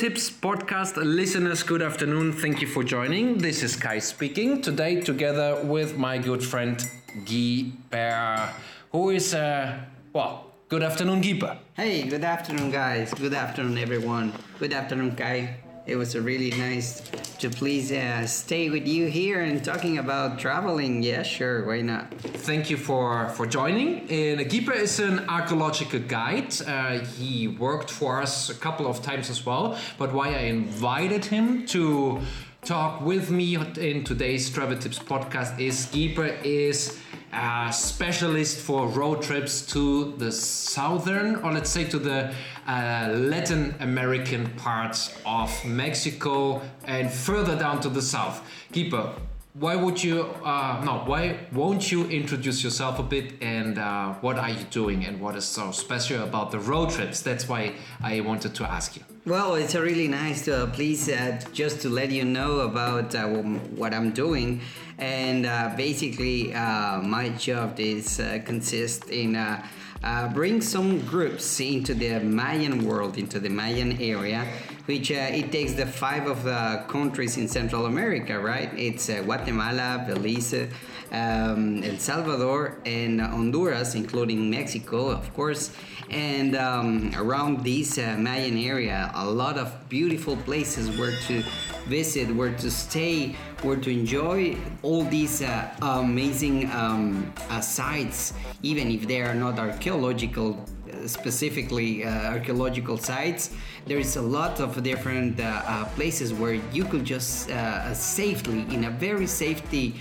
Tips podcast listeners, good afternoon. Thank you for joining. This is Kai speaking today, together with my good friend Guy Per, who is, uh, well, good afternoon, Guy. Hey, good afternoon, guys. Good afternoon, everyone. Good afternoon, Kai. It was a really nice to please uh, stay with you here and talking about traveling. Yeah, sure, why not? Thank you for, for joining. And Guy Per is an archaeological guide. Uh, he worked for us a couple of times as well. But why I invited him to talk with me in today's Travel Tips podcast is Guy Per is a specialist for road trips to the southern, or let's say to the uh, Latin American parts of Mexico and further down to the south. Guy Per, why would you uh, no why won't you introduce yourself a bit and uh, what are you doing and what is so special about the road trips? That's why i wanted to ask you. Well, it's a really nice to please uh, just to let you know about uh, what I'm doing, and uh, basically uh, my job is uh, consists in uh, uh, bring some groups into the Mayan world, into the Mayan area, which uh, it takes the five of the countries in Central America, right? It's Guatemala, Belize, um, El Salvador, and Honduras, including Mexico, of course. And um, around this uh, Mayan area, a lot of beautiful places where to visit, where to stay, where to enjoy all these uh, amazing um, uh, sites, even if they are not archaeological specifically uh, archaeological sites. There is a lot of different uh, uh, places where you could just safely, in a very safety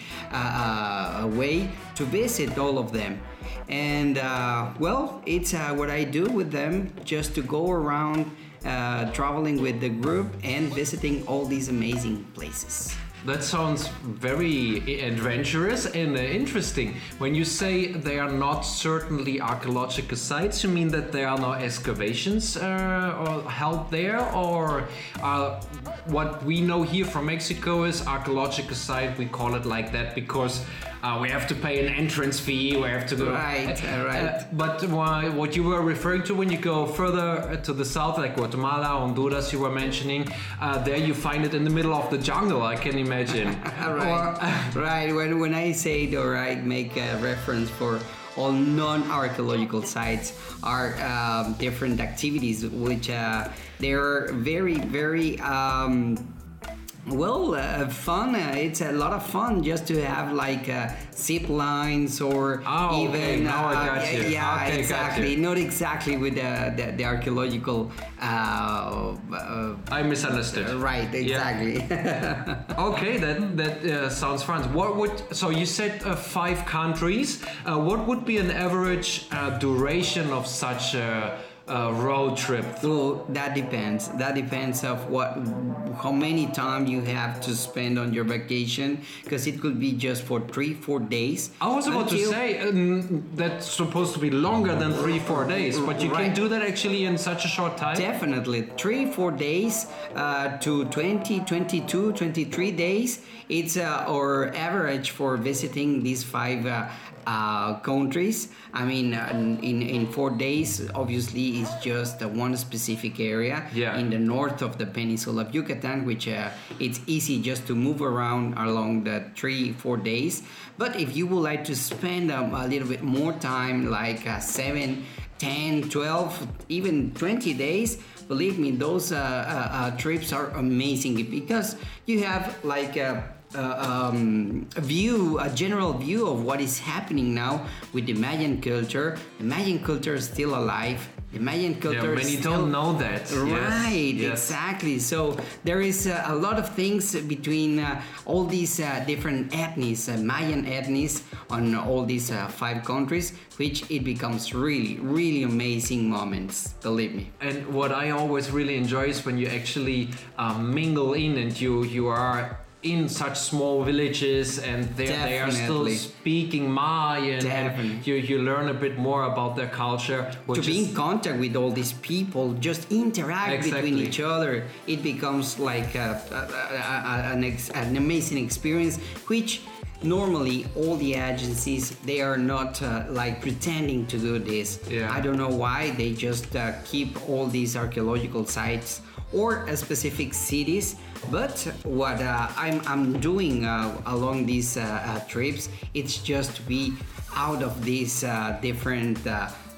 way, to visit all of them. And uh, well, it's uh, what I do with them, just to go around uh, traveling with the group and visiting all these amazing places. That sounds very adventurous and uh, interesting. When you say they are not certainly archaeological sites you mean that there are no excavations uh, or held there? Or uh, what we know here from mexico is archaeological site we call it like that because uh, we have to pay an entrance fee we have to go Right, uh, right. Uh, but why, what you were referring to when you go further to the south, like Guatemala, Honduras, you were mentioning, uh, there you find it in the middle of the jungle. I can imagine. right. right. When, when I say it or I make a reference for all non-archaeological sites are um, different activities which uh, they're very very um, well uh, fun uh, it's a lot of fun just to have like uh, zip lines or Oh, okay, even now I uh, got you. yeah Okay, got you. exactly not exactly with the, the, the archaeological uh, uh, I misunderstood. right exactly Okay, that that uh, sounds fun. What would so you said uh, five countries? Uh, what would be an average uh, duration of such a, a road trip? So that depends. That depends of what, how many time you have to spend on your vacation, because it could be just for three, four days. I was about to say um, that's supposed to be longer than three, four days, but you can do that actually in such a short time. Definitely, three, four days uh, to 20, 22, 23 days. It's uh, our average for visiting these five uh, uh, countries. I mean, uh, in, in four days, obviously, it's just uh, one specific area Yeah. in the north of the peninsula of Yucatan, which uh, it's easy just to move around along the three, four days. But if you would like to spend um, a little bit more time, like uh, seven, 10, 12, even 20 days, believe me, those uh, uh, uh, trips are amazing because you have like a, a, um, a view, a general view of what is happening now with the Mayan culture. The Mayan culture is still alive The Mayan Yeah, culture. many still- don't know that. Right, yes. exactly. So there is uh, a lot of things between uh, all these uh, different ethnies, uh, Mayan ethnies, on all these uh, five countries, which it becomes really, really amazing moments. Believe me. And what I always really enjoy is when you actually uh, mingle in and you you are in such small villages and they they are still speaking Mayan and you you learn a bit more about their culture. to be in contact with all these people, just interact between each other, it becomes like a- a- a- an, ex, an amazing experience, which normally all the agencies they are not uh, like pretending to do this. Yeah. I don't know why they just uh, keep all these archaeological sites or specific cities. But what uh, I'm, I'm doing uh, along these uh, trips, it's just be out of these different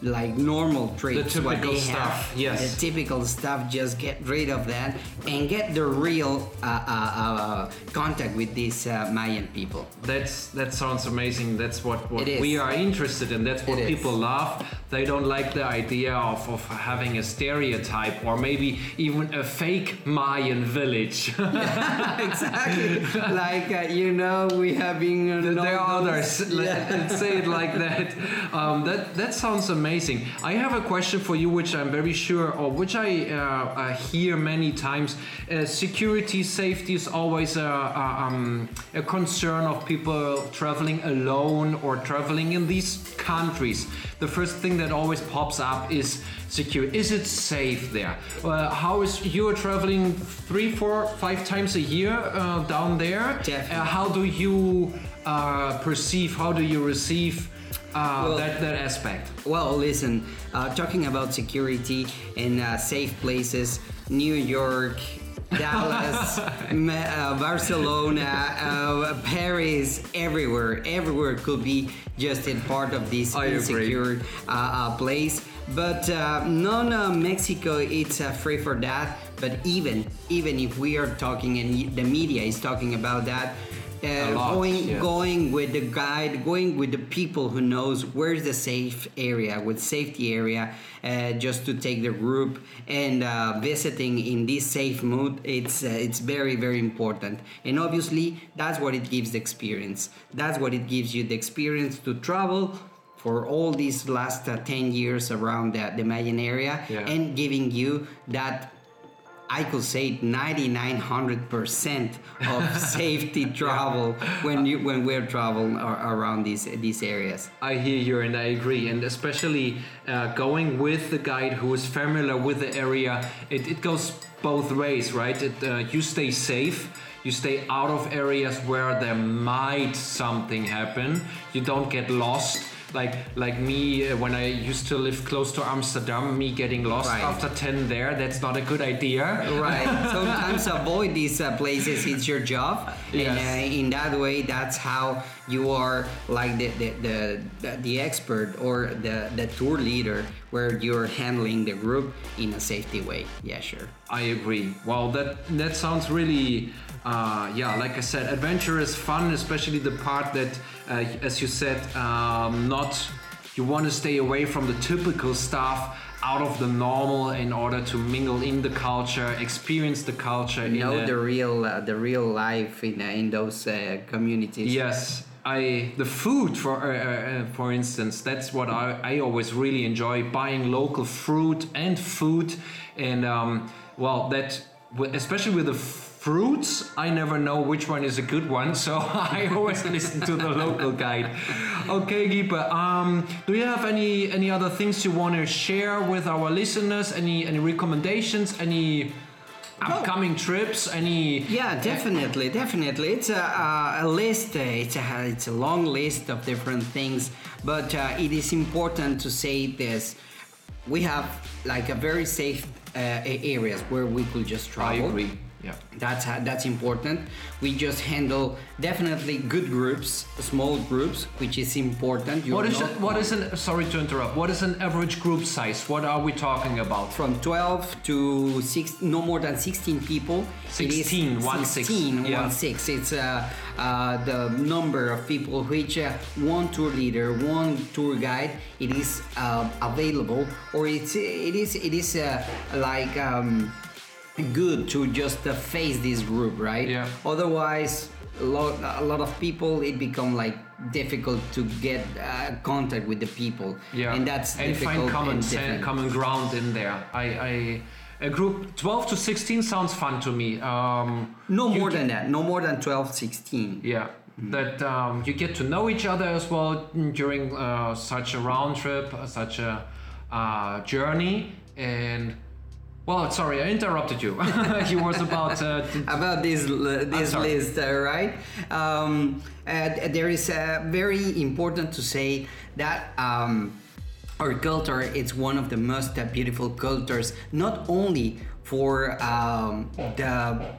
like normal trips what typical they stuff, have yes. the typical stuff just get rid of that and get the real uh, uh, uh, contact with these uh, mayan people That's that sounds amazing. That's what, what we are interested in. That's what It is. people love. They don't like the idea of, of having a stereotype or maybe even a fake Mayan village. exactly like uh, you know we have been there are others. Let- Let's say it like that. Um, that that sounds amazing. I have a question for you, which I'm very sure, or which I uh, uh, hear many times. Uh, security, safety is always a, a, um, a concern of people traveling alone or traveling in these countries. The first thing that always pops up is security. Is it safe there? Uh, how is you're traveling three, four, five times a year uh, down there? Definitely. Uh, how do you uh, perceive? How do you receive uh, Well- that that aspect? Well, listen, uh, talking about security and uh, safe places, New York, Dallas, Ma- uh, Barcelona, uh, Paris, everywhere, everywhere could be just a part of this I insecure uh, uh, place. But uh, non Mexico, it's uh, free for that. But even even if we are talking and the media is talking about that, uh, lot, going going with the guide, going with the people who knows where's the safe area, with safety area, uh, just to take the group and uh, visiting in this safe mood. It's uh, it's very very important, and obviously that's what it gives the experience. That's what it gives you the experience to travel. For all these last uh, 10 years around the, the Mayan area, Yeah. and giving you that I could say 9900% of safety travel when you when we're traveling around these these areas. I hear you and I agree, and especially uh, going with the guide who is familiar with the area, it, it goes both ways, right? It, uh, you stay safe. You stay out of areas where there might something happen. You don't get lost. Like like me uh, when I used to live close to Amsterdam, me getting lost Right. after ten there. That's not a good idea. Right. Sometimes avoid these uh, places. It's your job, and uh, in that way, that's how you are like the the, the, the, the expert or the, the tour leader, where you're handling the group in a safety way. Yeah, sure. I agree. Well, that that sounds really, uh, yeah, like I said, adventurous, fun, especially the part that, uh, as you said, um, not you want to stay away from the typical stuff, out of the normal, in order to mingle in the culture, experience the culture. know the real uh, the real life in uh, in those uh, communities. Yes, I the food for uh, uh, for instance. That's what I, I always really enjoy buying local fruit and food, and um, well, that especially with the fruits, I never know which one is a good one, so I always listen to the local guide. Okay, Gipe, um, do you have any any other things you want to share with our listeners? Any any recommendations? Any upcoming trips? Any Yeah, definitely, definitely. It's a, a, list. uh, It's a it's a long list of different things, but uh, it is important to say this. We have like a very safe uh, areas where we could just travel. Yeah. That's that's important. We just handle definitely good groups, small groups, which is important. You What is it, what is an sorry to interrupt? What is an average group size? What are we talking about? from 12 to 6 no more than 16 people 16, it is one six. 16 Yeah. one six it's uh, uh, the number of people which uh, one tour leader one tour guide it is uh, available or it's it is it is uh, like um, good to just uh, face this group right Yeah. otherwise a lot, a lot of people it become like difficult to get uh, contact with the people Yeah, and that's and find common and common ground in there. I, I a group 12 to 16 sounds fun to me. Um, No more than that. No more than 12, 16. Yeah, that um, you get to know each other as well during uh, such a round trip, uh, such a uh, journey, and well, sorry, I interrupted you. he was about uh, About this this list, uh, right? Um, uh, there is uh, very important to say that um, our culture is one of the most uh, beautiful cultures, not only for um, the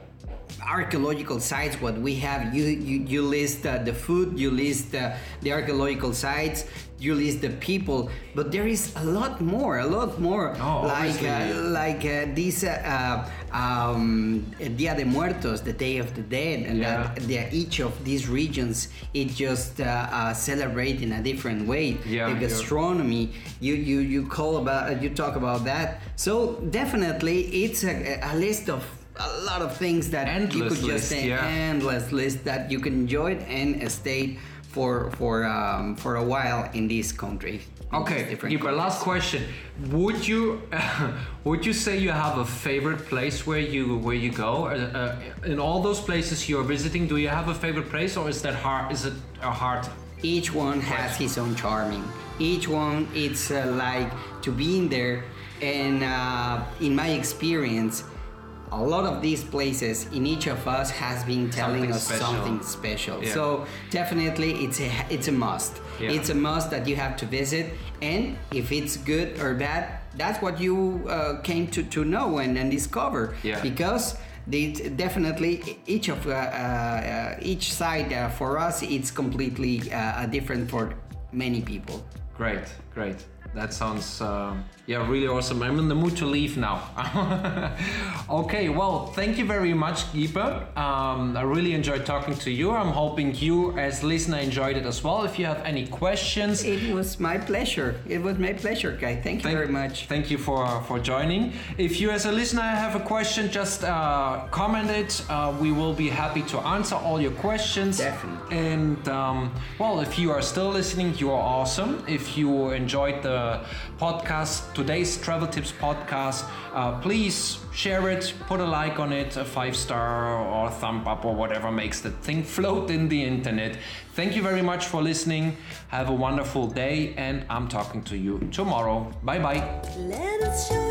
archaeological sites what we have you you, you list uh, the food you list uh, the archaeological sites you list the people but there is a lot more a lot more Oh, like uh, like uh, this uh, um, Dia de Muertos, the Day of the Dead, and Yeah. that the, each of these regions it just uh, uh, celebrate in a different way. Yeah, the yeah. gastronomy, you you you call about you talk about that. So definitely, it's a, a list of a lot of things that you Endless could list, just say yeah. endless list that you can enjoy it and stay for for um, for a while in this country. Okay, this last question. Would you would you say you have a favorite place where you where you go? Uh, uh, in all those places you're visiting, do you have a favorite place, or is that hard? Is it a hard? each one has his own charming each one it's uh, like to be in there and uh, in my experience a lot of these places in each of us has been telling Something us special. something special Yeah. so definitely it's a it's a must Yeah. it's a must that you have to visit and if it's good or bad that's what you uh, came to, to know and, and discover Yeah. because they definitely each of uh, uh, each side uh, for us it's completely uh, different for many people Great, great. That sounds uh, yeah really awesome. I'm in the mood to leave now. okay, well, thank you very much, Geeper. Um, I really enjoyed talking to you. I'm hoping you, as listener, enjoyed it as well. If you have any questions, it was my pleasure it was my pleasure guy thank you very much Thank you for for joining. If you, as a listener, have a question, just uh, comment it. Uh, we will be happy to answer all your questions. Definitely. And um, well, if you are still listening, you are awesome. If you enjoyed the podcast, today's travel tips podcast, uh, please share it, put a like on it, a five star or thumb up or whatever makes the thing float in the internet. Thank you very much for listening. Have a wonderful day, and I'm talking to you tomorrow. Bye bye.